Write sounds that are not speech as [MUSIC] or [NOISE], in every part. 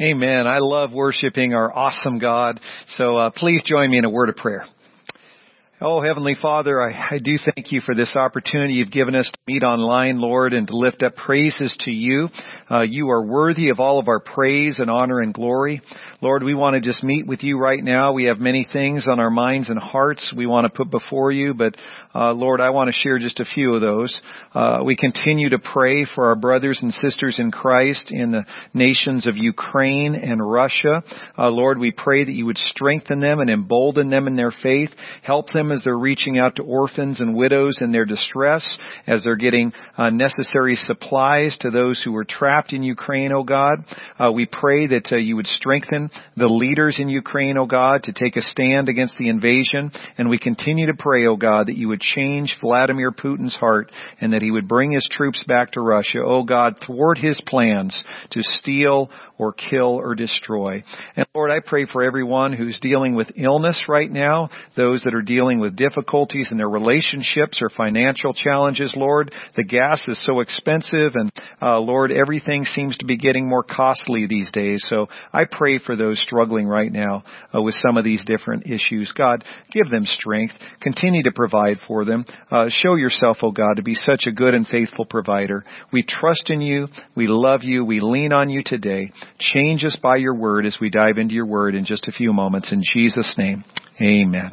Amen. I love worshiping our awesome God. So uh, please join me in a word of prayer. Oh, Heavenly Father, I, I, do thank you for this opportunity you've given us to meet online, Lord, and to lift up praises to you. Uh, you are worthy of all of our praise and honor and glory. Lord, we want to just meet with you right now. We have many things on our minds and hearts we want to put before you, but uh, Lord, I want to share just a few of those. Uh, we continue to pray for our brothers and sisters in Christ in the nations of Ukraine and Russia. Uh, Lord, we pray that you would strengthen them and embolden them in their faith, help them as they're reaching out to orphans and widows in their distress, as they're getting uh, necessary supplies to those who are trapped in Ukraine, oh God. Uh, we pray that uh, you would strengthen the leaders in Ukraine, oh God, to take a stand against the invasion. And we continue to pray, oh God, that you would change Vladimir Putin's heart and that he would bring his troops back to Russia, oh God, thwart his plans to steal or kill or destroy. And Lord, I pray for everyone who's dealing with illness right now, those that are dealing with difficulties in their relationships or financial challenges, Lord. The gas is so expensive and, uh, Lord, everything seems to be getting more costly these days. So I pray for those struggling right now uh, with some of these different issues. God, give them strength. Continue to provide for them. Uh, show yourself, oh God, to be such a good and faithful provider. We trust in you. We love you. We lean on you today. Change us by your word as we dive into your word in just a few moments. In Jesus' name, amen.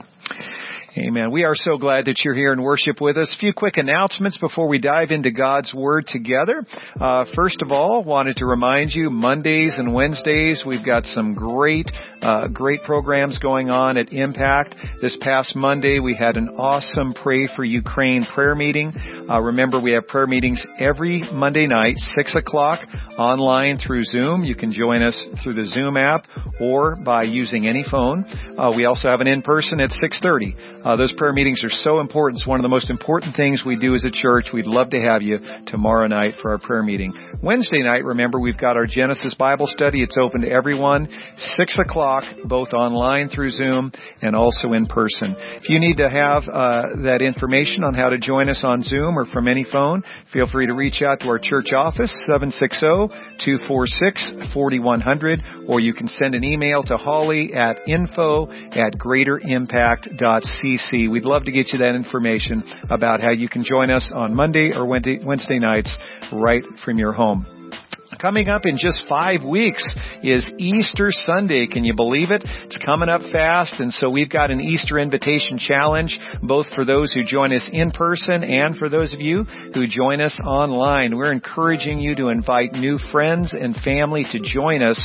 Amen. We are so glad that you're here in worship with us. A few quick announcements before we dive into God's Word together. Uh, first of all, wanted to remind you, Mondays and Wednesdays, we've got some great, uh, great programs going on at Impact. This past Monday, we had an awesome Pray for Ukraine prayer meeting. Uh, remember, we have prayer meetings every Monday night, 6 o'clock, online through Zoom. You can join us through the Zoom app or by using any phone. Uh, we also have an in-person at 6.30. Uh, those prayer meetings are so important. It's one of the most important things we do as a church. We'd love to have you tomorrow night for our prayer meeting. Wednesday night, remember, we've got our Genesis Bible study. It's open to everyone. Six o'clock, both online through Zoom and also in person. If you need to have uh, that information on how to join us on Zoom or from any phone, feel free to reach out to our church office, 760-246-4100, or you can send an email to Holly at info at greaterimpact.cc BC. We'd love to get you that information about how you can join us on Monday or Wednesday nights right from your home. Coming up in just five weeks is Easter Sunday. Can you believe it? It's coming up fast, and so we've got an Easter invitation challenge, both for those who join us in person and for those of you who join us online. We're encouraging you to invite new friends and family to join us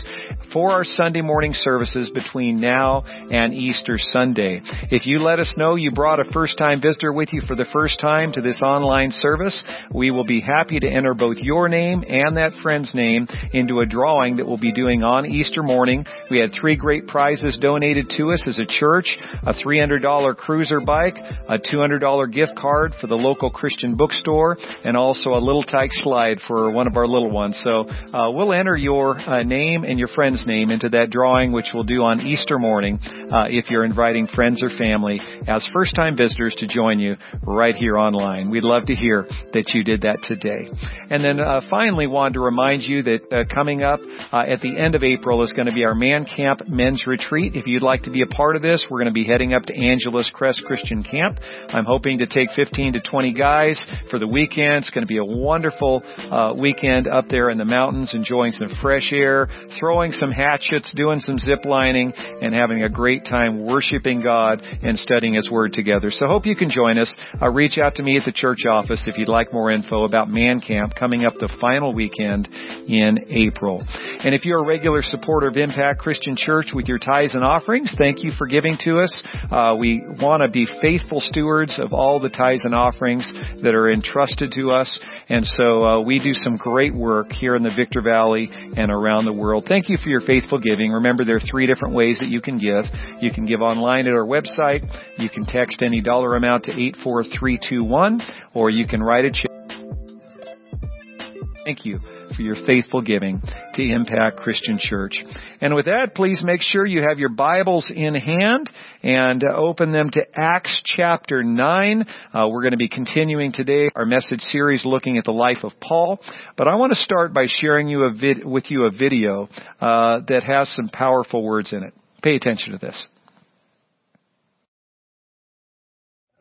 for our Sunday morning services between now and Easter Sunday. If you let us know you brought a first time visitor with you for the first time to this online service, we will be happy to enter both your name and that friend's name name into a drawing that we'll be doing on Easter morning. We had three great prizes donated to us as a church, a $300 cruiser bike, a $200 gift card for the local Christian bookstore, and also a little tyke slide for one of our little ones. So uh, we'll enter your uh, name and your friend's name into that drawing, which we'll do on Easter morning uh, if you're inviting friends or family as first-time visitors to join you right here online. We'd love to hear that you did that today. And then uh, finally, wanted to remind you you that uh, coming up uh, at the end of April is going to be our Man Camp Men's Retreat. If you'd like to be a part of this, we're going to be heading up to Angeles Crest Christian Camp. I'm hoping to take 15 to 20 guys for the weekend. It's going to be a wonderful uh, weekend up there in the mountains, enjoying some fresh air, throwing some hatchets, doing some zip lining, and having a great time worshiping God and studying His Word together. So hope you can join us. Uh, reach out to me at the church office if you'd like more info about Man Camp coming up the final weekend in April. And if you're a regular supporter of Impact Christian Church with your tithes and offerings, thank you for giving to us. Uh, we want to be faithful stewards of all the tithes and offerings that are entrusted to us. And so uh, we do some great work here in the Victor Valley and around the world. Thank you for your faithful giving. Remember, there are three different ways that you can give. You can give online at our website. You can text any dollar amount to 84321, or you can write a check. Thank you. For your faithful giving to Impact Christian Church. And with that, please make sure you have your Bibles in hand and uh, open them to Acts chapter 9. Uh, we're going to be continuing today our message series looking at the life of Paul. But I want to start by sharing you vid- with you a video uh, that has some powerful words in it. Pay attention to this.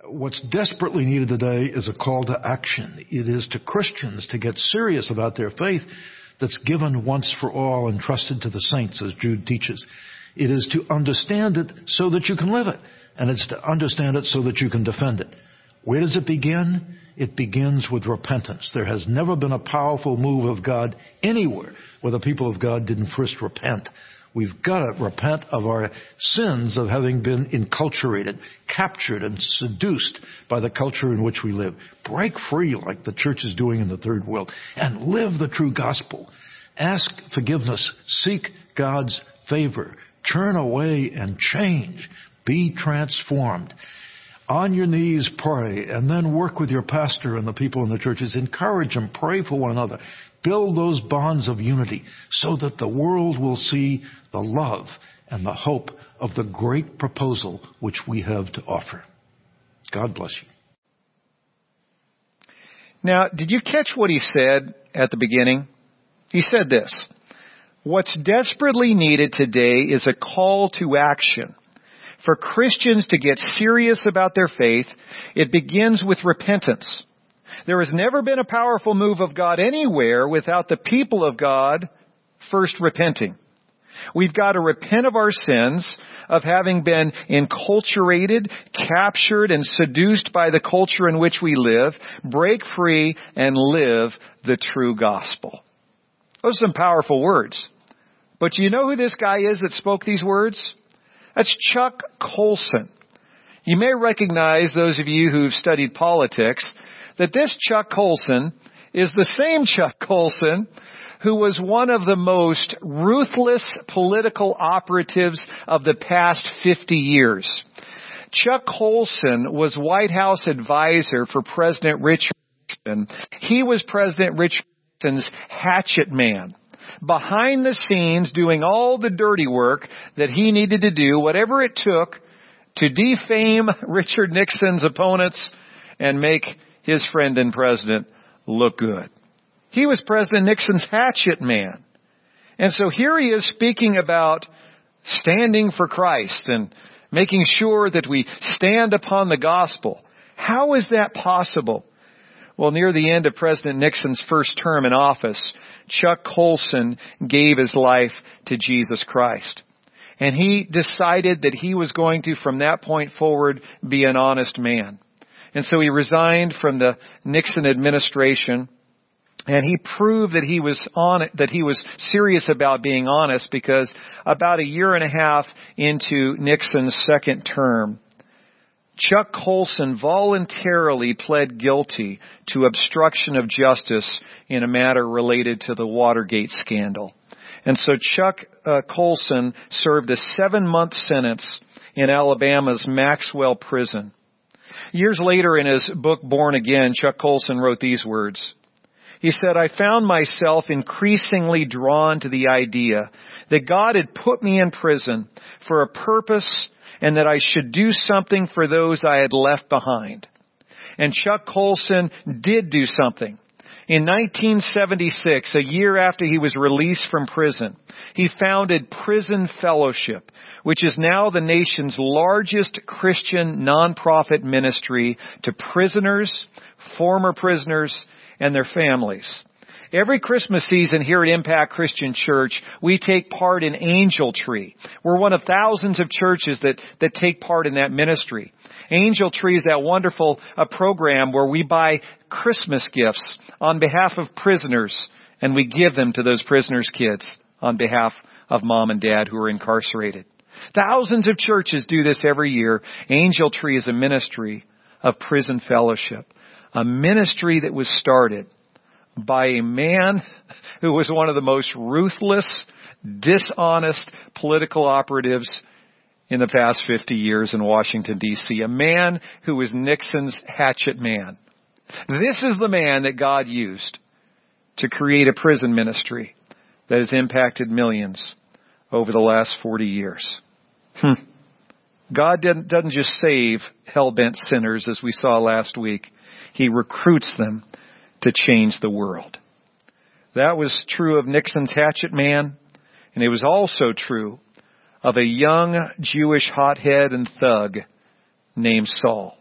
What's desperately needed today is a call to action. It is to Christians to get serious about their faith that's given once for all and trusted to the saints, as Jude teaches. It is to understand it so that you can live it, and it's to understand it so that you can defend it. Where does it begin? It begins with repentance. There has never been a powerful move of God anywhere where the people of God didn't first repent. We've got to repent of our sins of having been enculturated, captured, and seduced by the culture in which we live. Break free like the church is doing in the third world and live the true gospel. Ask forgiveness. Seek God's favor. Turn away and change. Be transformed. On your knees, pray, and then work with your pastor and the people in the churches. Encourage them. Pray for one another. Build those bonds of unity so that the world will see the love and the hope of the great proposal which we have to offer. God bless you. Now, did you catch what he said at the beginning? He said this. What's desperately needed today is a call to action. For Christians to get serious about their faith, it begins with repentance. There has never been a powerful move of God anywhere without the people of God first repenting. We've got to repent of our sins, of having been enculturated, captured, and seduced by the culture in which we live, break free, and live the true gospel. Those are some powerful words. But do you know who this guy is that spoke these words? That's Chuck Colson. You may recognize those of you who've studied politics that this Chuck Colson is the same Chuck Colson who was one of the most ruthless political operatives of the past 50 years. Chuck Colson was White House advisor for President Richard Nixon. He was President Richard Nixon's hatchet man. Behind the scenes doing all the dirty work that he needed to do, whatever it took to defame [LAUGHS] Richard Nixon's opponents and make his friend and president look good. He was President Nixon's hatchet man. And so here he is speaking about standing for Christ and making sure that we stand upon the gospel. How is that possible? Well, near the end of President Nixon's first term in office, Chuck Colson gave his life to Jesus Christ. And he decided that he was going to, from that point forward, be an honest man. And so he resigned from the Nixon administration and he proved that he was on that he was serious about being honest because about a year and a half into Nixon's second term, Chuck Colson voluntarily pled guilty to obstruction of justice in a matter related to the Watergate scandal. And so Chuck uh, Colson served a seven month sentence in Alabama's Maxwell prison. Years later in his book Born Again, Chuck Colson wrote these words. He said, I found myself increasingly drawn to the idea that God had put me in prison for a purpose and that I should do something for those I had left behind. And Chuck Colson did do something. In 1976, a year after he was released from prison, he founded Prison Fellowship, which is now the nation's largest Christian nonprofit ministry to prisoners, former prisoners, and their families. Every Christmas season here at Impact Christian Church, we take part in Angel Tree. We're one of thousands of churches that, that take part in that ministry. Angel Tree is that wonderful uh, program where we buy Christmas gifts on behalf of prisoners and we give them to those prisoners' kids on behalf of mom and dad who are incarcerated. Thousands of churches do this every year. Angel Tree is a ministry of prison fellowship a ministry that was started by a man [LAUGHS] who was one of the most ruthless, dishonest political operatives in the past 50 years in Washington DC. A man who was Nixon's hatchet man. This is the man that God used to create a prison ministry that has impacted millions over the last 40 years. Hmm. God doesn't just save hell-bent sinners as we saw last week. He recruits them to change the world. That was true of Nixon's hatchet man, and it was also true of a young Jewish hothead and thug named Saul.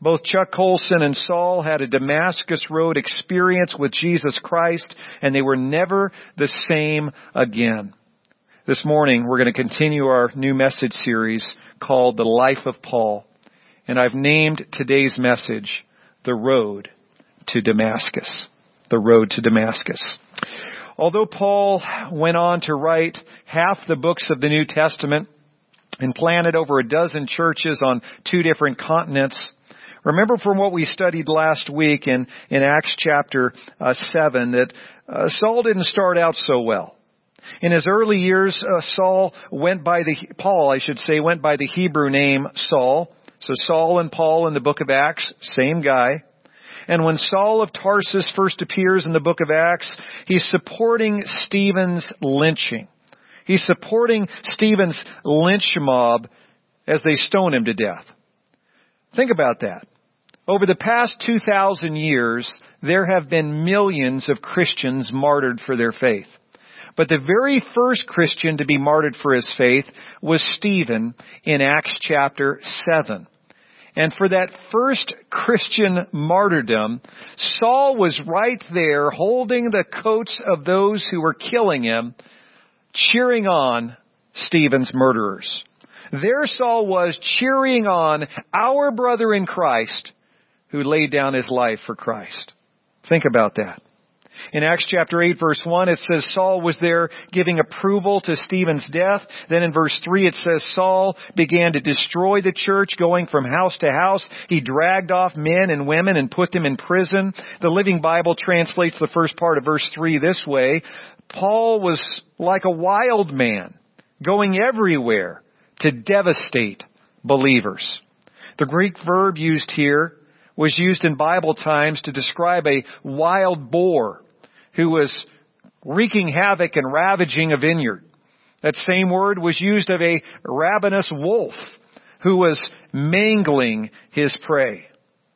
Both Chuck Colson and Saul had a Damascus Road experience with Jesus Christ, and they were never the same again. This morning, we're going to continue our new message series called The Life of Paul, and I've named today's message, The Road to Damascus. The Road to Damascus. Although Paul went on to write half the books of the New Testament and planted over a dozen churches on two different continents, remember from what we studied last week in, in Acts chapter uh, 7 that uh, Saul didn't start out so well. In his early years, uh, Saul went by the, Paul, I should say, went by the Hebrew name Saul. So Saul and Paul in the book of Acts, same guy. And when Saul of Tarsus first appears in the book of Acts, he's supporting Stephen's lynching. He's supporting Stephen's lynch mob as they stone him to death. Think about that. Over the past 2,000 years, there have been millions of Christians martyred for their faith. But the very first Christian to be martyred for his faith was Stephen in Acts chapter 7. And for that first Christian martyrdom, Saul was right there holding the coats of those who were killing him, cheering on Stephen's murderers. There Saul was cheering on our brother in Christ who laid down his life for Christ. Think about that. In Acts chapter 8 verse 1 it says Saul was there giving approval to Stephen's death. Then in verse 3 it says Saul began to destroy the church going from house to house. He dragged off men and women and put them in prison. The Living Bible translates the first part of verse 3 this way. Paul was like a wild man going everywhere to devastate believers. The Greek verb used here was used in Bible times to describe a wild boar who was wreaking havoc and ravaging a vineyard. That same word was used of a ravenous wolf who was mangling his prey.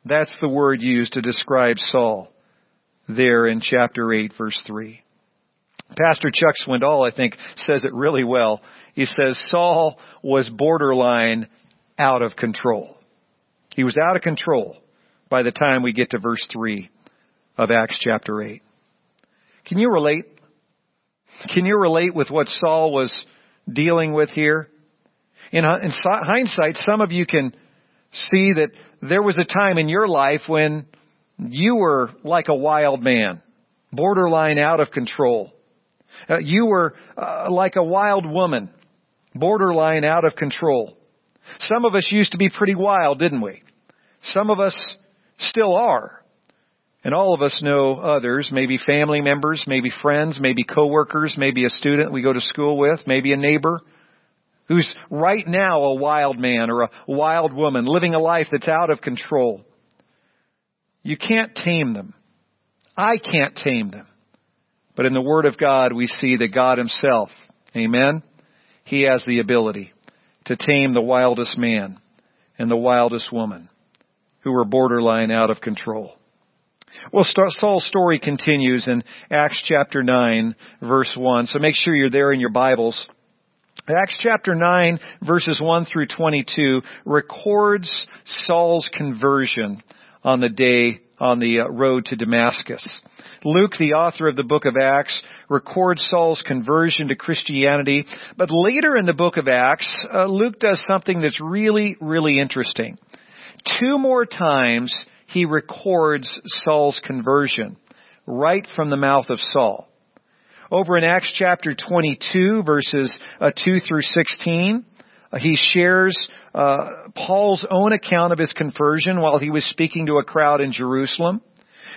That's the word used to describe Saul there in chapter 8 verse 3. Pastor Chuck Swindoll, I think, says it really well. He says Saul was borderline out of control. He was out of control by the time we get to verse 3 of Acts chapter 8. Can you relate? Can you relate with what Saul was dealing with here? In, in hindsight, some of you can see that there was a time in your life when you were like a wild man, borderline out of control. Uh, you were uh, like a wild woman, borderline out of control. Some of us used to be pretty wild, didn't we? Some of us still are. And all of us know others, maybe family members, maybe friends, maybe coworkers, maybe a student we go to school with, maybe a neighbor who's right now a wild man or a wild woman living a life that's out of control. You can't tame them. I can't tame them. But in the Word of God, we see that God Himself, Amen, He has the ability to tame the wildest man and the wildest woman who are borderline out of control. Well, Saul's story continues in Acts chapter 9, verse 1. So make sure you're there in your Bibles. Acts chapter 9, verses 1 through 22 records Saul's conversion on the day on the uh, road to Damascus. Luke, the author of the book of Acts, records Saul's conversion to Christianity, but later in the book of Acts, uh, Luke does something that's really, really interesting. Two more times he records Saul's conversion right from the mouth of Saul. Over in Acts chapter 22 verses uh, 2 through 16, uh, he shares uh, Paul's own account of his conversion while he was speaking to a crowd in Jerusalem.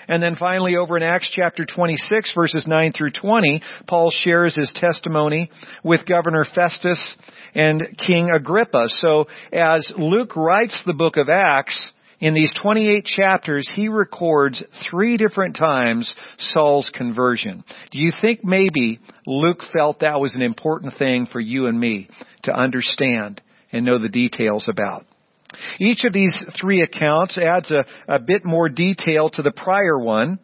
And then finally over in Acts chapter 26 verses 9 through 20, Paul shares his testimony with Governor Festus and King Agrippa. So as Luke writes the book of Acts, in these 28 chapters, he records three different times Saul's conversion. Do you think maybe Luke felt that was an important thing for you and me to understand and know the details about? Each of these three accounts adds a, a bit more detail to the prior one,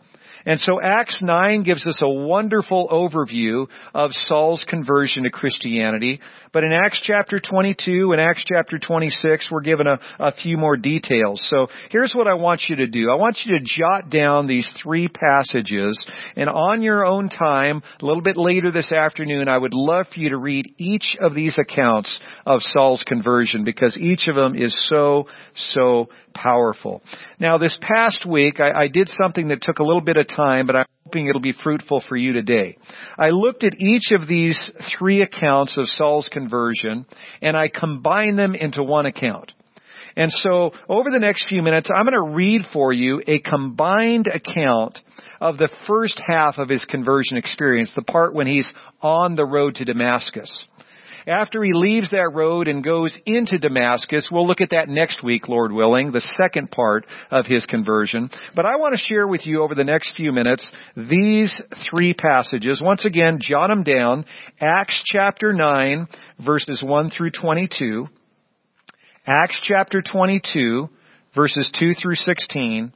and so Acts 9 gives us a wonderful overview of Saul's conversion to Christianity. But in Acts chapter 22 and Acts chapter 26, we're given a, a few more details. So here's what I want you to do. I want you to jot down these three passages and on your own time, a little bit later this afternoon, I would love for you to read each of these accounts of Saul's conversion because each of them is so, so powerful. Now this past week, I, I did something that took a little bit of time, but I'm hoping it'll be fruitful for you today. I looked at each of these three accounts of Saul's conversion, and I combined them into one account. And so, over the next few minutes, I'm going to read for you a combined account of the first half of his conversion experience, the part when he's on the road to Damascus. After he leaves that road and goes into Damascus, we'll look at that next week, Lord willing, the second part of his conversion. But I want to share with you over the next few minutes these three passages. Once again, jot them down. Acts chapter 9, verses 1 through 22. Acts chapter 22, verses 2 through 16.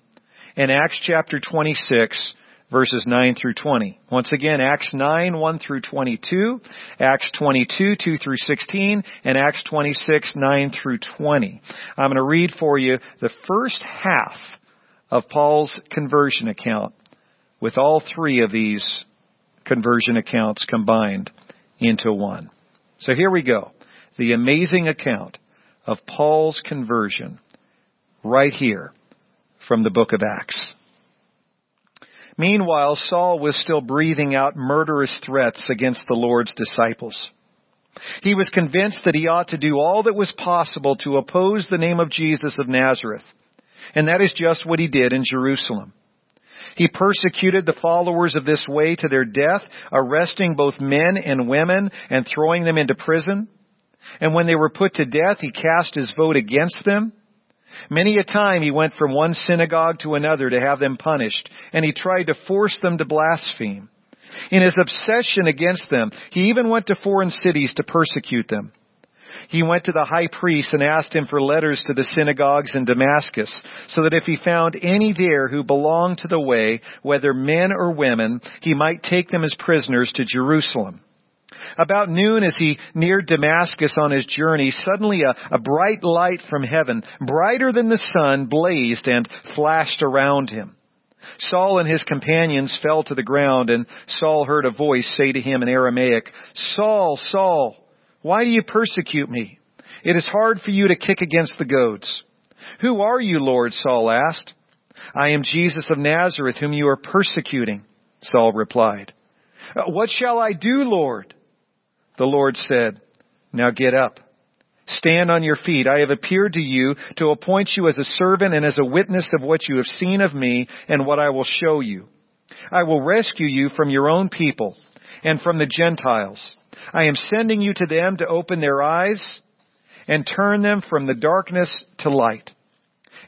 And Acts chapter 26, verses 9 through 20. Once again, Acts 9, 1 through 22, Acts 22, 2 through 16, and Acts 26, 9 through 20. I'm going to read for you the first half of Paul's conversion account with all three of these conversion accounts combined into one. So here we go. The amazing account of Paul's conversion right here from the book of Acts. Meanwhile, Saul was still breathing out murderous threats against the Lord's disciples. He was convinced that he ought to do all that was possible to oppose the name of Jesus of Nazareth. And that is just what he did in Jerusalem. He persecuted the followers of this way to their death, arresting both men and women and throwing them into prison. And when they were put to death, he cast his vote against them Many a time he went from one synagogue to another to have them punished, and he tried to force them to blaspheme. In his obsession against them, he even went to foreign cities to persecute them. He went to the high priest and asked him for letters to the synagogues in Damascus, so that if he found any there who belonged to the way, whether men or women, he might take them as prisoners to Jerusalem. About noon as he neared Damascus on his journey, suddenly a, a, bright light from heaven, brighter than the sun, blazed and flashed around him. Saul and his companions fell to the ground and Saul heard a voice say to him in Aramaic, Saul, Saul, why do you persecute me? It is hard for you to kick against the goads. Who are you, Lord? Saul asked. I am Jesus of Nazareth whom you are persecuting, Saul replied. What shall I do, Lord? The Lord said, Now get up. Stand on your feet. I have appeared to you to appoint you as a servant and as a witness of what you have seen of me and what I will show you. I will rescue you from your own people and from the Gentiles. I am sending you to them to open their eyes and turn them from the darkness to light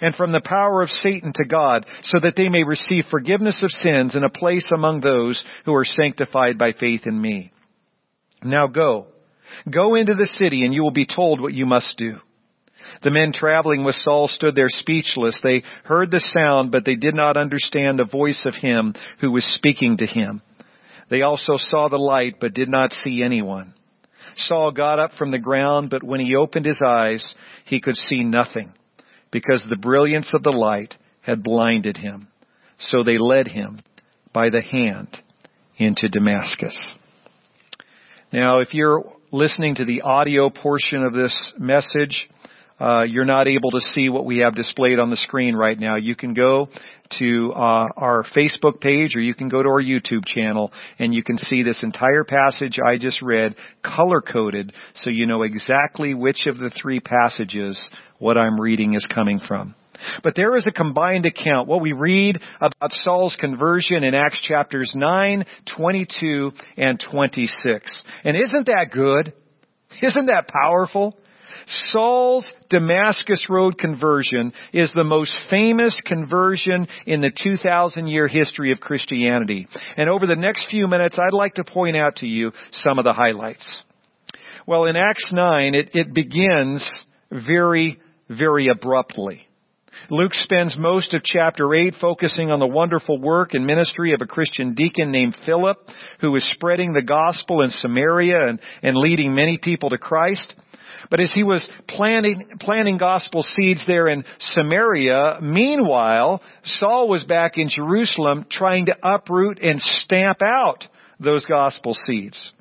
and from the power of Satan to God so that they may receive forgiveness of sins and a place among those who are sanctified by faith in me. Now go. Go into the city and you will be told what you must do. The men traveling with Saul stood there speechless. They heard the sound, but they did not understand the voice of him who was speaking to him. They also saw the light, but did not see anyone. Saul got up from the ground, but when he opened his eyes, he could see nothing, because the brilliance of the light had blinded him. So they led him by the hand into Damascus. Now, if you're listening to the audio portion of this message, uh, you're not able to see what we have displayed on the screen right now. You can go to uh, our Facebook page or you can go to our YouTube channel and you can see this entire passage I just read color coded so you know exactly which of the three passages what I'm reading is coming from. But there is a combined account. What we read about Saul's conversion in Acts chapters 9, 22, and 26. And isn't that good? Isn't that powerful? Saul's Damascus Road conversion is the most famous conversion in the 2,000 year history of Christianity. And over the next few minutes, I'd like to point out to you some of the highlights. Well, in Acts 9, it, it begins very, very abruptly. Luke spends most of chapter 8 focusing on the wonderful work and ministry of a Christian deacon named Philip, who is spreading the gospel in Samaria and, and leading many people to Christ. But as he was planting, planting gospel seeds there in Samaria, meanwhile, Saul was back in Jerusalem trying to uproot and stamp out those gospel seeds.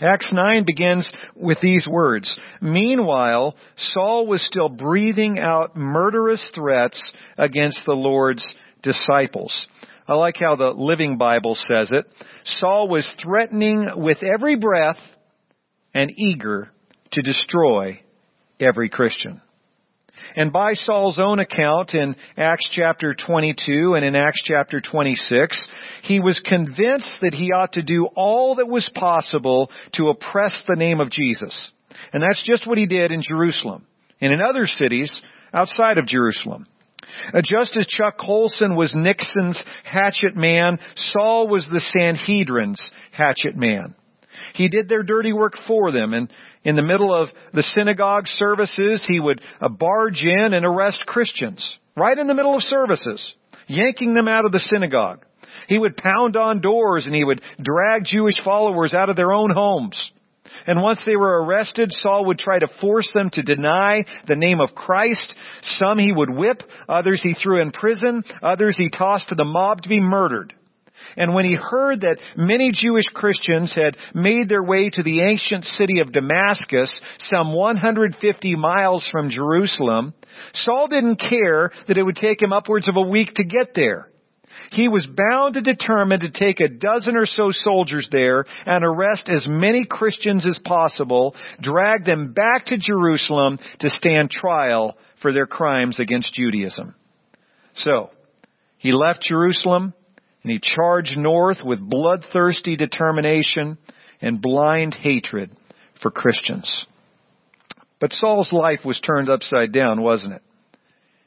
Acts 9 begins with these words. Meanwhile, Saul was still breathing out murderous threats against the Lord's disciples. I like how the Living Bible says it. Saul was threatening with every breath and eager to destroy every Christian. And by Saul's own account in Acts chapter 22 and in Acts chapter 26, he was convinced that he ought to do all that was possible to oppress the name of Jesus. And that's just what he did in Jerusalem and in other cities outside of Jerusalem. Uh, just as Chuck Colson was Nixon's hatchet man, Saul was the Sanhedrin's hatchet man. He did their dirty work for them and in the middle of the synagogue services, he would uh, barge in and arrest Christians. Right in the middle of services. Yanking them out of the synagogue. He would pound on doors and he would drag Jewish followers out of their own homes. And once they were arrested, Saul would try to force them to deny the name of Christ. Some he would whip, others he threw in prison, others he tossed to the mob to be murdered. And when he heard that many Jewish Christians had made their way to the ancient city of Damascus, some 150 miles from Jerusalem, Saul didn't care that it would take him upwards of a week to get there. He was bound and determined to take a dozen or so soldiers there and arrest as many Christians as possible, drag them back to Jerusalem to stand trial for their crimes against Judaism. So, he left Jerusalem, and he charged north with bloodthirsty determination and blind hatred for Christians. But Saul's life was turned upside down, wasn't it?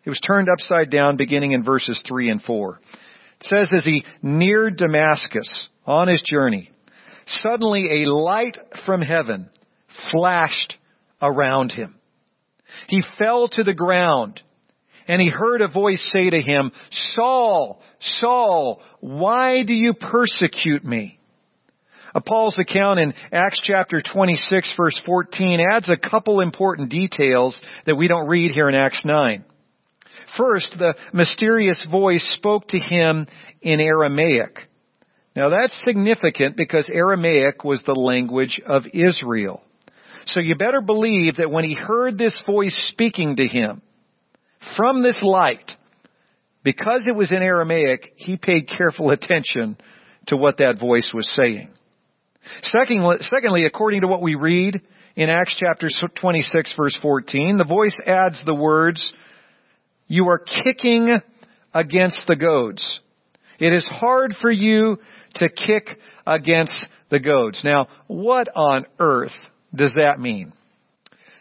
It was turned upside down beginning in verses 3 and 4. It says, as he neared Damascus on his journey, suddenly a light from heaven flashed around him. He fell to the ground and he heard a voice say to him, Saul, Saul, why do you persecute me? Paul's account in Acts chapter 26 verse 14 adds a couple important details that we don't read here in Acts 9. First, the mysterious voice spoke to him in Aramaic. Now that's significant because Aramaic was the language of Israel. So you better believe that when he heard this voice speaking to him, from this light, because it was in Aramaic, he paid careful [LAUGHS] attention to what that voice was saying. Secondly, secondly, according to what we read in Acts chapter 26 verse 14, the voice adds the words, you are kicking against the goads. It is hard for you to kick against the goads. Now, what on earth does that mean?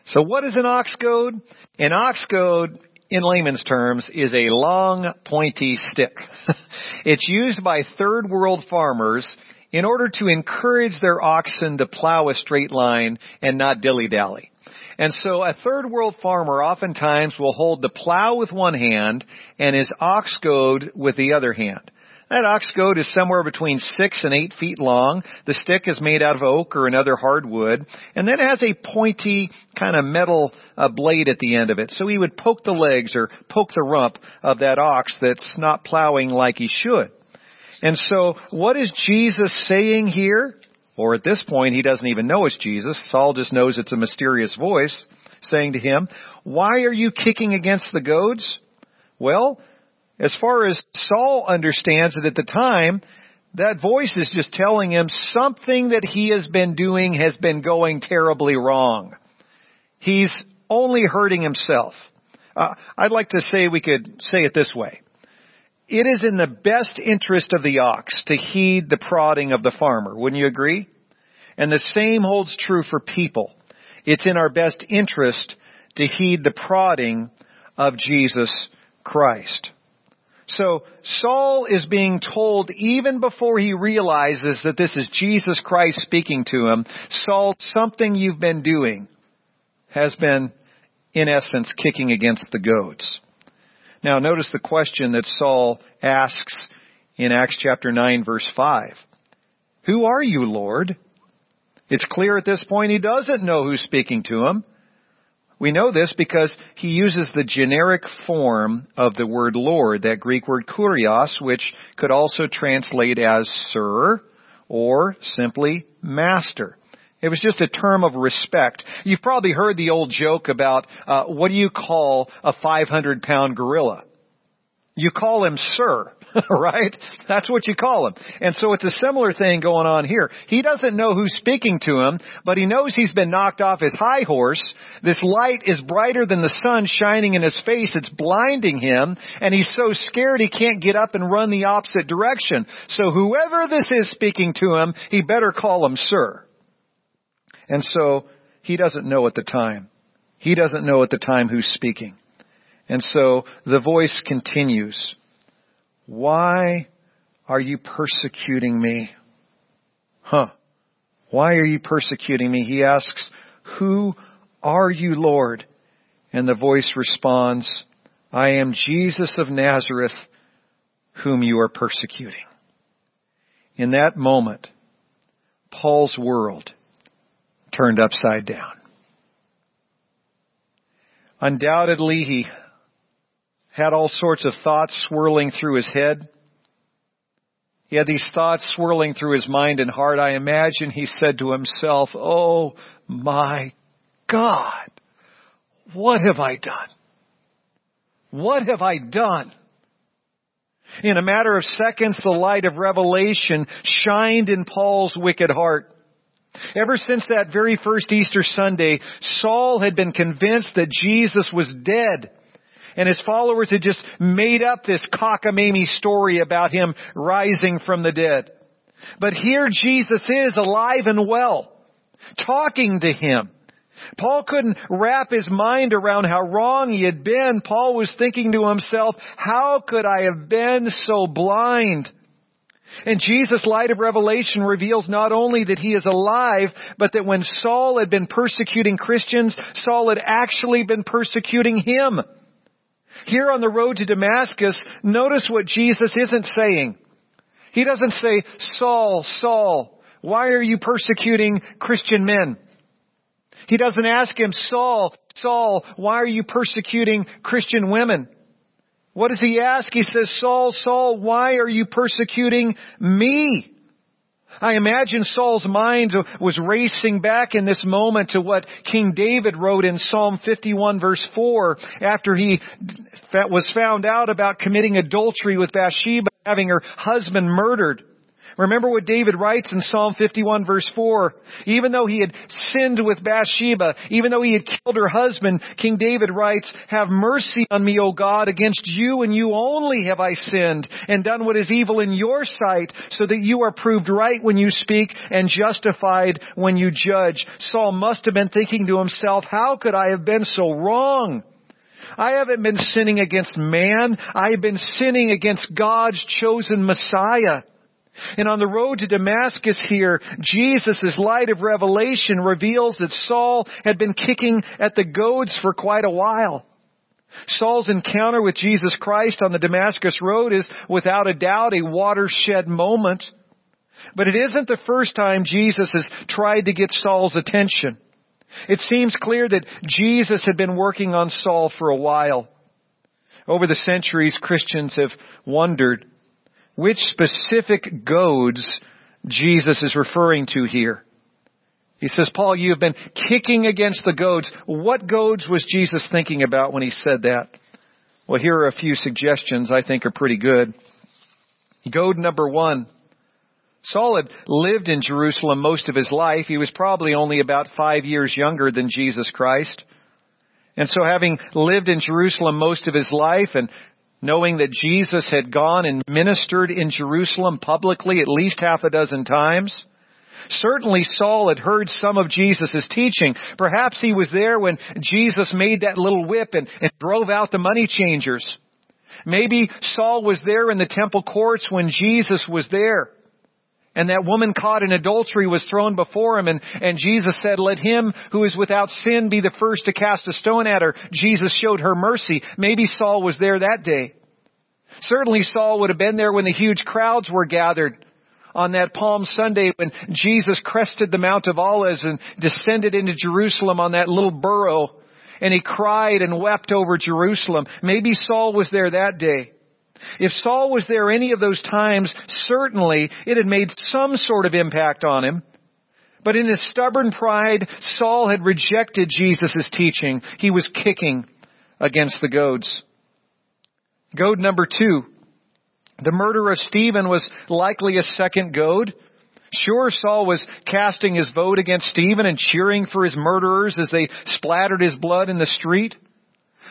So what is an ox goad? An ox goad in layman's terms, is a long, pointy stick. [LAUGHS] it's used by third world farmers in order to encourage their oxen to plow a straight line and not dilly-dally. And so a third world farmer oftentimes will hold the plow with one hand and his ox goad with the other hand. That ox goad is somewhere between six and eight feet long. The stick is made out of oak or another hardwood, and then has a pointy kind of metal uh, blade at the end of it. So he would poke the legs or poke the rump of that ox that's not plowing like he should. And so what is Jesus saying here? Or at this point, he doesn't even know it's Jesus. Saul just knows it's a mysterious voice saying to him, why are you kicking against the goads? Well, as far as Saul understands it at the time, that voice is just telling him something that he has been doing has been going terribly wrong. He's only hurting himself. Uh, I'd like to say we could say it this way. It is in the best interest of the ox to heed the prodding of the farmer. Wouldn't you agree? And the same holds true for people. it's in our best interest to heed the prodding of Jesus Christ. So Saul is being told even before he realizes that this is Jesus Christ speaking to him, Saul, something you've been doing has been in essence kicking against the goads. Now notice the question that Saul asks in Acts chapter 9 verse 5. Who are you, Lord? It's clear at this point he doesn't know who's speaking to him. We know this because he uses the generic form of the word Lord, that Greek word kurios, which could also translate as sir or simply master. It was just a term of respect. You've probably heard the old joke about uh, what do you call a 500 pound gorilla? You call him sir, [LAUGHS] right? That's what you call him. And so it's a similar thing going on here. He doesn't know who's speaking to him, but he knows he's been knocked off his high horse. This light is brighter than the sun shining in his face. It's blinding him, and he's so scared he can't get up and run the opposite direction. So whoever this is speaking to him, he better call him sir. And so he doesn't know at the time. He doesn't know at the time who's speaking. And so the voice continues, Why are you persecuting me? Huh. Why are you persecuting me? He asks, Who are you, Lord? And the voice responds, I am Jesus of Nazareth, whom you are persecuting. In that moment, Paul's world turned upside down. Undoubtedly, he had all sorts of thoughts swirling through his head. He had these thoughts swirling through his mind and heart. I imagine he said to himself, Oh my God, what have I done? What have I done? In a matter of seconds, the light of revelation shined in Paul's wicked heart. Ever since that very first Easter Sunday, Saul had been convinced that Jesus was dead and his followers had just made up this cockamamie story about him rising from the dead. But here Jesus is alive and well, talking to him. Paul couldn't wrap his mind around how wrong he had been. Paul was thinking to himself, how could I have been so blind? And Jesus' light of revelation reveals not only that he is alive, but that when Saul had been persecuting Christians, Saul had actually been persecuting him. Here on the road to Damascus, notice what Jesus isn't saying. He doesn't say, Saul, Saul, why are you persecuting Christian men? He doesn't ask him, Saul, Saul, why are you persecuting Christian women? What does he ask? He says, Saul, Saul, why are you persecuting me? I imagine Saul's mind was racing back in this moment to what King David wrote in Psalm 51 verse 4 after he was found out about committing adultery with Bathsheba, having her husband murdered. Remember what David writes in Psalm 51 verse 4. Even though he had sinned with Bathsheba, even though he had killed her husband, King David writes, Have mercy on me, O God, against you and you only have I sinned and done what is evil in your sight so that you are proved right when you speak and justified when you judge. Saul must have been thinking to himself, how could I have been so wrong? I haven't been sinning against man. I've been sinning against God's chosen Messiah. And on the road to Damascus here, Jesus' light of revelation reveals that Saul had been kicking at the goads for quite a while. Saul's encounter with Jesus Christ on the Damascus road is without a doubt a watershed moment. But it isn't the first time Jesus has tried to get Saul's attention. It seems clear that Jesus had been working on Saul for a while. Over the centuries, Christians have wondered which specific goads Jesus is referring to here. He says, Paul, you have been kicking against the goads. What goads was Jesus thinking about when he said that? Well, here are a few suggestions I think are pretty good. Goad number one. Saul had lived in Jerusalem most of his life. He was probably only about five years younger than Jesus Christ. And so having lived in Jerusalem most of his life and knowing that Jesus had gone and ministered in Jerusalem publicly at least half a dozen times. Certainly Saul had heard some of Jesus' teaching. Perhaps he was there when Jesus made that little whip and, and drove out the money changers. Maybe Saul was there in the temple courts when Jesus was there. And that woman caught in adultery was thrown before him and, and Jesus said, let him who is without sin be the first to cast a stone at her. Jesus showed her mercy. Maybe Saul was there that day. Certainly Saul would have been there when the huge crowds were gathered on that Palm Sunday when Jesus crested the Mount of Olives and descended into Jerusalem on that little burro and he cried and wept over Jerusalem. Maybe Saul was there that day. If Saul was there any of those times, certainly it had made some sort of impact on him. But in his stubborn pride, Saul had rejected Jesus' teaching. He was kicking against the goads. Goad number two. The murder of Stephen was likely a second goad. Sure, Saul was casting his vote against Stephen and cheering for his murderers as they splattered his blood in the street.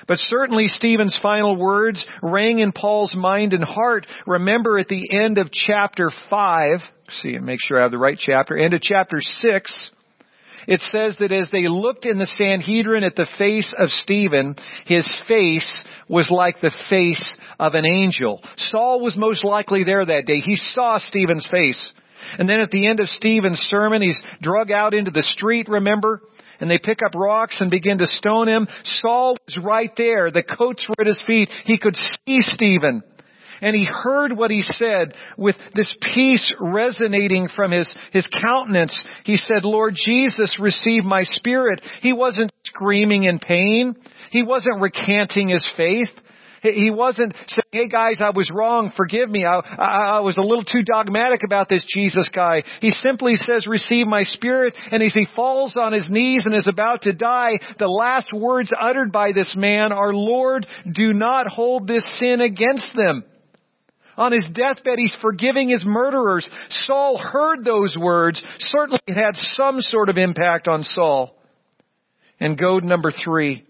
But certainly Stephen's final words rang in Paul's mind and heart. Remember at the end of chapter 5, see and make sure I have the right chapter, end of chapter 6, it says that as they looked in the Sanhedrin at the face of Stephen, his face was like the face of an angel. Saul was most likely there that day. He saw Stephen's face. And then at the end of Stephen's sermon, he's drug out into the street, remember? And they pick up rocks and begin to stone him. Saul was right there. The coats were at his feet. He could see Stephen. And he heard what he said with this peace resonating from his, his countenance. He said, Lord Jesus, receive my spirit. He wasn't screaming in pain. He wasn't recanting his faith. He wasn't saying, hey guys, I was wrong, forgive me, I, I, I, was a little too dogmatic about this Jesus guy. He simply says, receive my spirit, and as he falls on his knees and is about to die, the last words uttered by this man are, Lord, do not hold this sin against them. On his deathbed, he's forgiving his murderers. Saul heard those words. Certainly it had some sort of impact on Saul. And goad number three.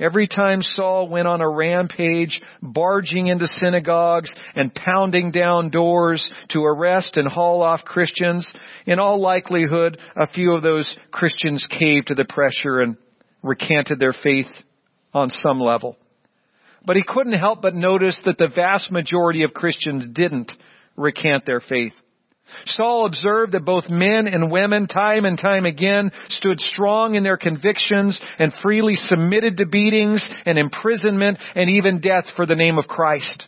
Every time Saul went on a rampage, barging into synagogues and pounding down doors to arrest and haul off Christians, in all likelihood, a few of those Christians caved to the pressure and recanted their faith on some level. But he couldn't help but notice that the vast majority of Christians didn't recant their faith. Saul observed that both men and women, time and time again, stood strong in their convictions and freely submitted to beatings and imprisonment and even death for the name of Christ.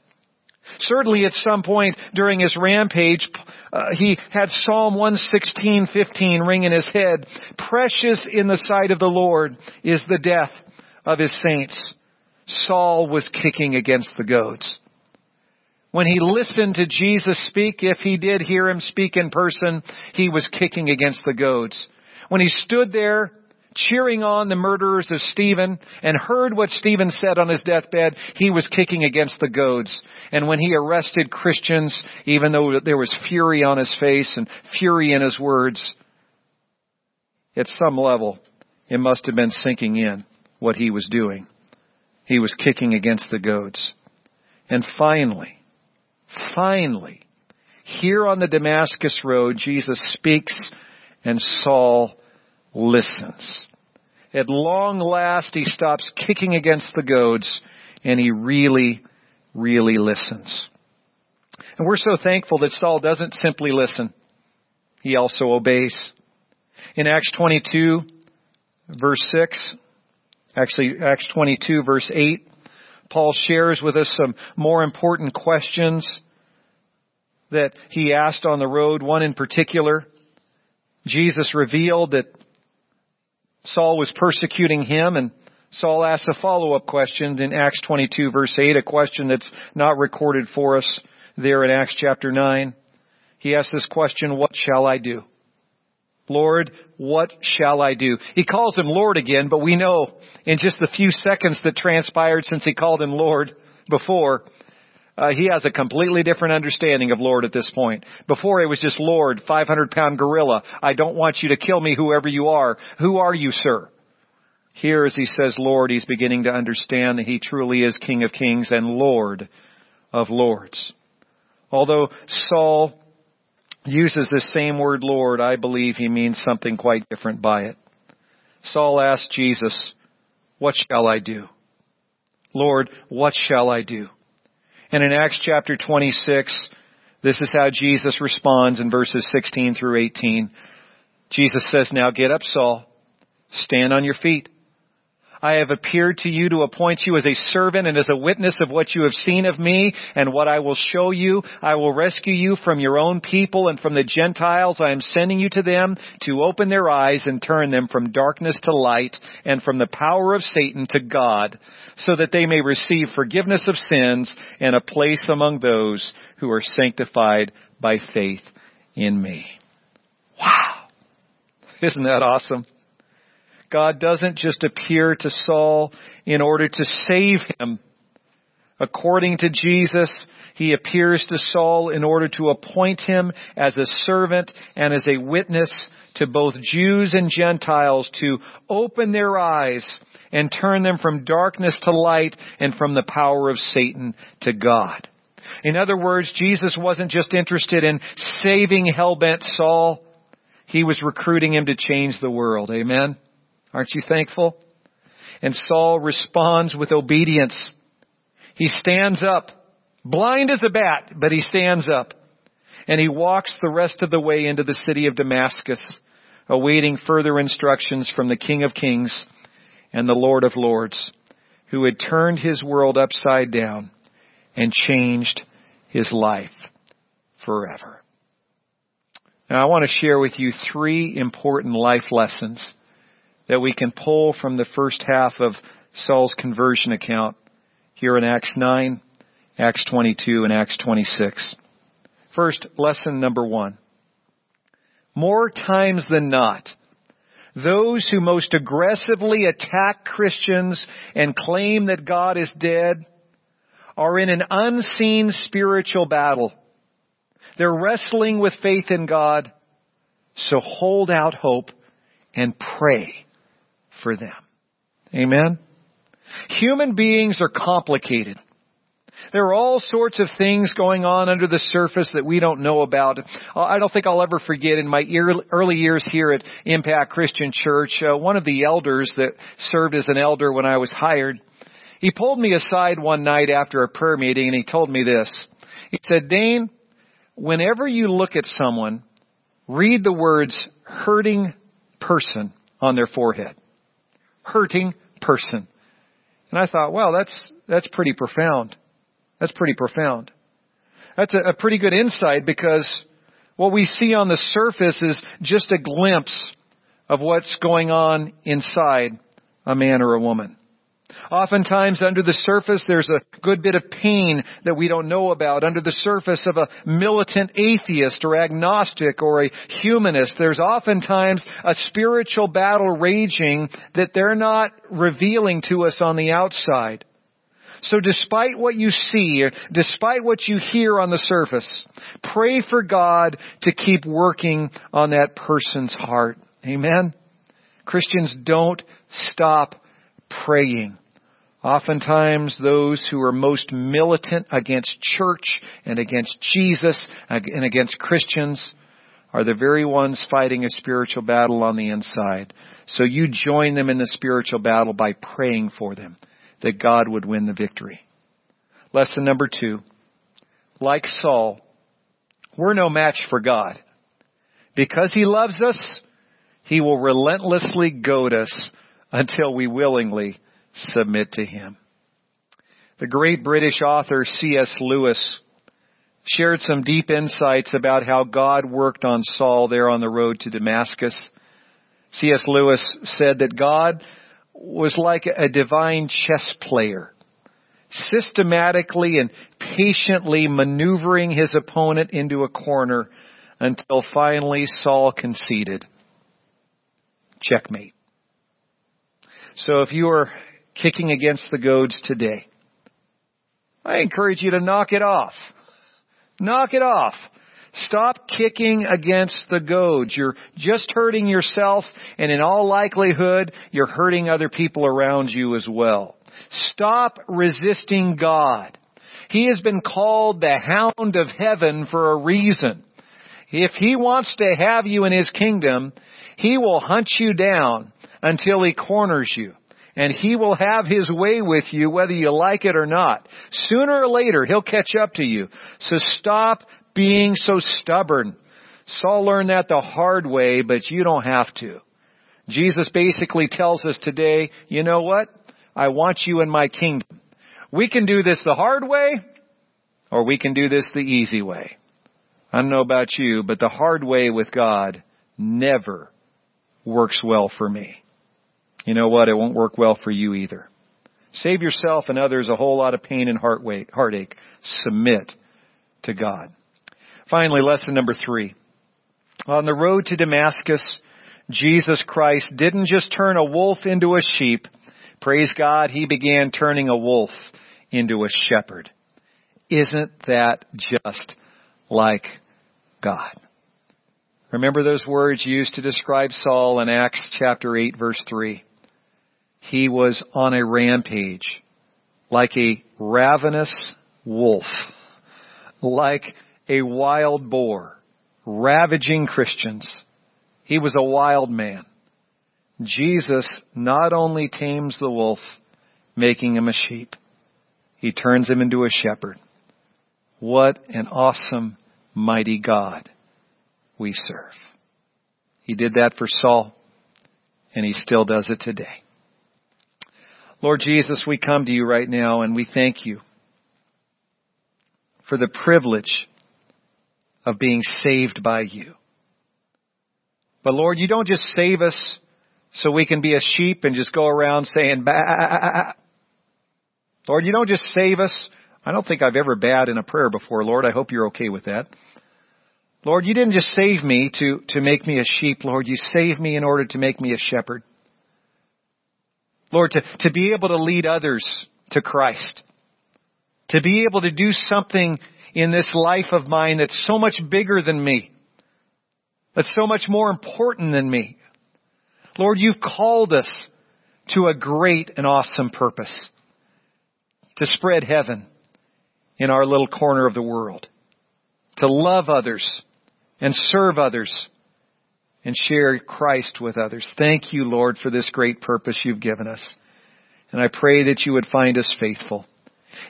Certainly at some point during his rampage, uh, he had Psalm 116:15 ring in his head. Precious in the sight of the Lord is the death of his saints. Saul was kicking against the goads. When he listened to Jesus speak, if he did hear him speak in person, he was kicking against the goads. When he stood there cheering on the murderers of Stephen and heard what Stephen said on his deathbed, he was kicking against the goads. And when he arrested Christians, even though there was fury on his face and fury in his words, at some level, it must have been sinking in what he was doing. He was kicking against the goads. And finally, finally, here on the Damascus Road, Jesus speaks and Saul listens. At long last, he stops kicking against the goads and he really, really listens. And we're so thankful that Saul doesn't simply listen. He also obeys. In Acts 22, verse 6, Actually, Acts 22 verse 8, Paul shares with us some more important questions that he asked on the road. One in particular, Jesus revealed that Saul was persecuting him and Saul asks a follow-up question in Acts 22 verse 8, a question that's not recorded for us there in Acts chapter 9. He asks this question, what shall I do? Lord, what shall I do? He calls him Lord again, but we know in just the few seconds that transpired since he called him Lord before, uh, he has a completely different understanding of Lord at this point. Before it was just Lord, 500 pound gorilla. I don't want you to kill me whoever you are. Who are you, sir? Here as he says Lord, he's beginning to understand that he truly is King of kings and Lord of lords. Although Saul uses this same word Lord, I believe he means something quite different by it. Saul asked Jesus, what shall I do? Lord, what shall I do? And in Acts chapter 26, this is how Jesus responds in verses 16 through 18. Jesus says, now get up, Saul. Stand on your feet. I have appeared to you to appoint you as a servant and as a witness of what you have seen of me and what I will show you. I will rescue you from your own people and from the Gentiles. I am sending you to them to open their eyes and turn them from darkness to light and from the power of Satan to God so that they may receive forgiveness of sins and a place among those who are sanctified by faith in me. Wow. Isn't that awesome? God doesn't just appear to Saul in order to save him. According to Jesus, he appears to Saul in order to appoint him as a servant and as a witness to both Jews and Gentiles to open their eyes and turn them from darkness to light and from the power of Satan to God. In other words, Jesus wasn't just interested in saving hell-bent Saul. He was recruiting him to change the world. Amen? Aren't you thankful? And Saul responds with obedience. He stands up, blind as a bat, but he stands up. And he walks the rest of the way into the city of Damascus, awaiting further instructions from the King of Kings and the Lord of Lords, who had turned his world upside down and changed his life forever. Now I want to share with you three important life lessons that we can pull from the first half of Saul's conversion account here in Acts 9, Acts 22, and Acts 26. First, lesson number one. More times than not, those who most aggressively attack Christians and claim that God is dead are in an unseen spiritual battle. They're wrestling with faith in God, so hold out hope and pray for them. Amen? Human beings are complicated. There are all sorts of things going on under the surface that we don't know about. I don't think I'll ever forget in my early years here at Impact Christian Church, uh, one of the elders that served as an elder when I was hired, he pulled me aside one night after a prayer meeting and he told me this. He said, Dane, whenever you look at someone, read the words hurting person on their forehead hurting person. And I thought, well, that's, that's pretty profound. That's pretty profound. That's a, a pretty good insight because what we see on the surface is just a glimpse of what's going on inside a man or a woman. Oftentimes under the surface there's a good bit of pain that we don't know about. Under the surface of a militant atheist or agnostic or a humanist, there's oftentimes a spiritual battle raging that they're not revealing to us on the outside. So despite what you see, despite what you hear on the surface, pray for God to keep working on that person's heart. Amen? Christians don't stop praying. Oftentimes those who are most militant against church and against Jesus and against Christians are the very ones fighting a spiritual battle on the inside. So you join them in the spiritual battle by praying for them that God would win the victory. Lesson number two. Like Saul, we're no match for God. Because He loves us, He will relentlessly goad us until we willingly submit to Him. The great British author C.S. Lewis shared some deep insights about how God worked on Saul there on the road to Damascus. C.S. Lewis said that God was like a divine chess player, systematically and patiently maneuvering his opponent into a corner until finally Saul conceded. Checkmate. So if you are kicking against the goads today. I encourage you to knock it off. Knock it off. Stop kicking against the goads. You're just hurting yourself and in all likelihood, you're hurting other people around you as well. Stop resisting God. He has been called the hound of heaven for a reason. If he wants to have you in his kingdom, he will hunt you down until he corners you. And he will have his way with you whether you like it or not. Sooner or later, he'll catch up to you. So stop being so stubborn. Saul learned that the hard way, but you don't have to. Jesus basically tells us today, you know what? I want you in my kingdom. We can do this the hard way, or we can do this the easy way. I don't know about you, but the hard way with God never works well for me. You know what? It won't work well for you either. Save yourself and others a whole lot of pain and heart weight, heartache. Submit to God. Finally, lesson number three. On the road to Damascus, Jesus Christ didn't just turn a wolf into a sheep. Praise God, He began turning a wolf into a shepherd. Isn't that just like God? Remember those words used to describe Saul in Acts chapter 8 verse 3. He was on a rampage, like a ravenous wolf, like a wild boar, ravaging Christians. He was a wild man. Jesus not only tames the wolf, making him a sheep, he turns him into a shepherd. What an awesome, mighty God we serve. He did that for Saul, and he still does it today. Lord Jesus, we come to you right now and we thank you for the privilege of being saved by you. But Lord, you don't just save us so we can be a sheep and just go around saying, bah. Lord, you don't just save us. I don't think I've ever bad in a prayer before, Lord. I hope you're okay with that. Lord, you didn't just save me to, to make me a sheep, Lord. You saved me in order to make me a shepherd. Lord, to, to be able to lead others to Christ. To be able to do something in this life of mine that's so much bigger than me. That's so much more important than me. Lord, you've called us to a great and awesome purpose to spread heaven in our little corner of the world, to love others and serve others and share Christ with others. Thank you, Lord, for this great purpose you've given us. And I pray that you would find us faithful.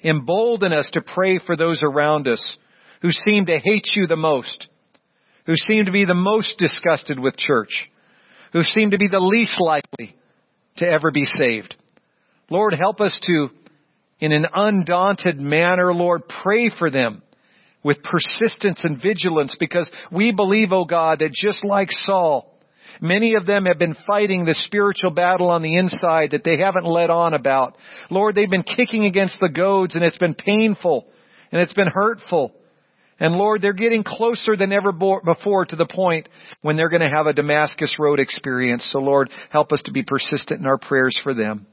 Embolden us to pray for those around us who seem to hate you the most, who seem to be the most disgusted with church, who seem to be the least likely to ever be saved. Lord, help us to, in an undaunted manner, Lord, pray for them with persistence and vigilance because we believe, oh God, that just like Saul, Many of them have been fighting the spiritual battle on the inside that they haven't let on about. Lord, they've been kicking against the goads and it's been painful and it's been hurtful. And Lord, they're getting closer than ever before to the point when they're going to have a Damascus Road experience. So Lord, help us to be persistent in our prayers for them.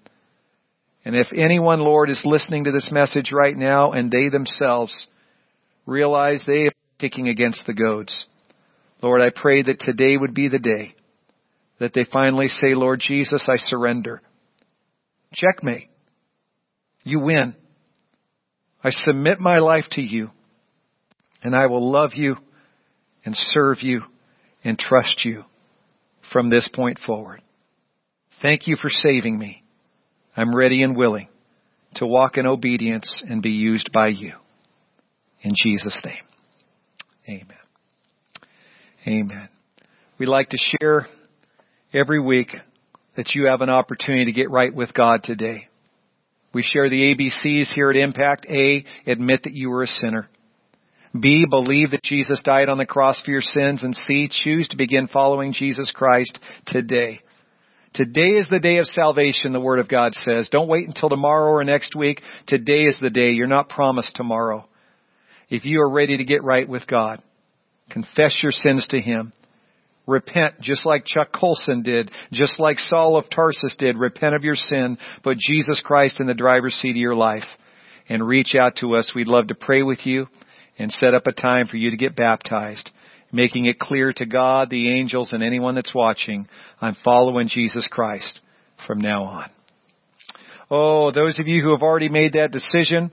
And if anyone, Lord, is listening to this message right now and they themselves realize they are kicking against the goads, Lord, I pray that today would be the day that they finally say, Lord Jesus, I surrender. Checkmate. You win. I submit my life to you and I will love you and serve you and trust you from this point forward. Thank you for saving me. I'm ready and willing to walk in obedience and be used by you. In Jesus' name. Amen. Amen. We like to share every week that you have an opportunity to get right with God today. We share the ABCs here at Impact. A, admit that you were a sinner. B, believe that Jesus died on the cross for your sins. And C, choose to begin following Jesus Christ today. Today is the day of salvation, the Word of God says. Don't wait until tomorrow or next week. Today is the day. You're not promised tomorrow. If you are ready to get right with God, confess your sins to Him Repent just like Chuck Colson did, just like Saul of Tarsus did. Repent of your sin, put Jesus Christ in the driver's seat of your life and reach out to us. We'd love to pray with you and set up a time for you to get baptized, making it clear to God, the angels, and anyone that's watching, I'm following Jesus Christ from now on. Oh, those of you who have already made that decision,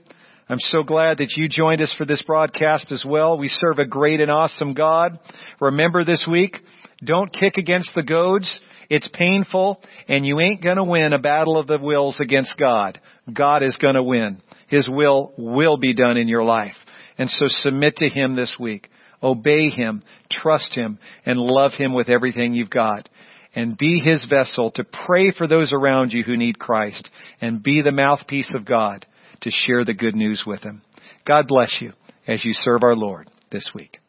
I'm so glad that you joined us for this broadcast as well. We serve a great and awesome God. Remember this week, don't kick against the goads. It's painful and you ain't gonna win a battle of the wills against God. God is gonna win. His will will be done in your life. And so submit to Him this week. Obey Him, trust Him, and love Him with everything you've got. And be His vessel to pray for those around you who need Christ. And be the mouthpiece of God to share the good news with them. God bless you as you serve our Lord this week.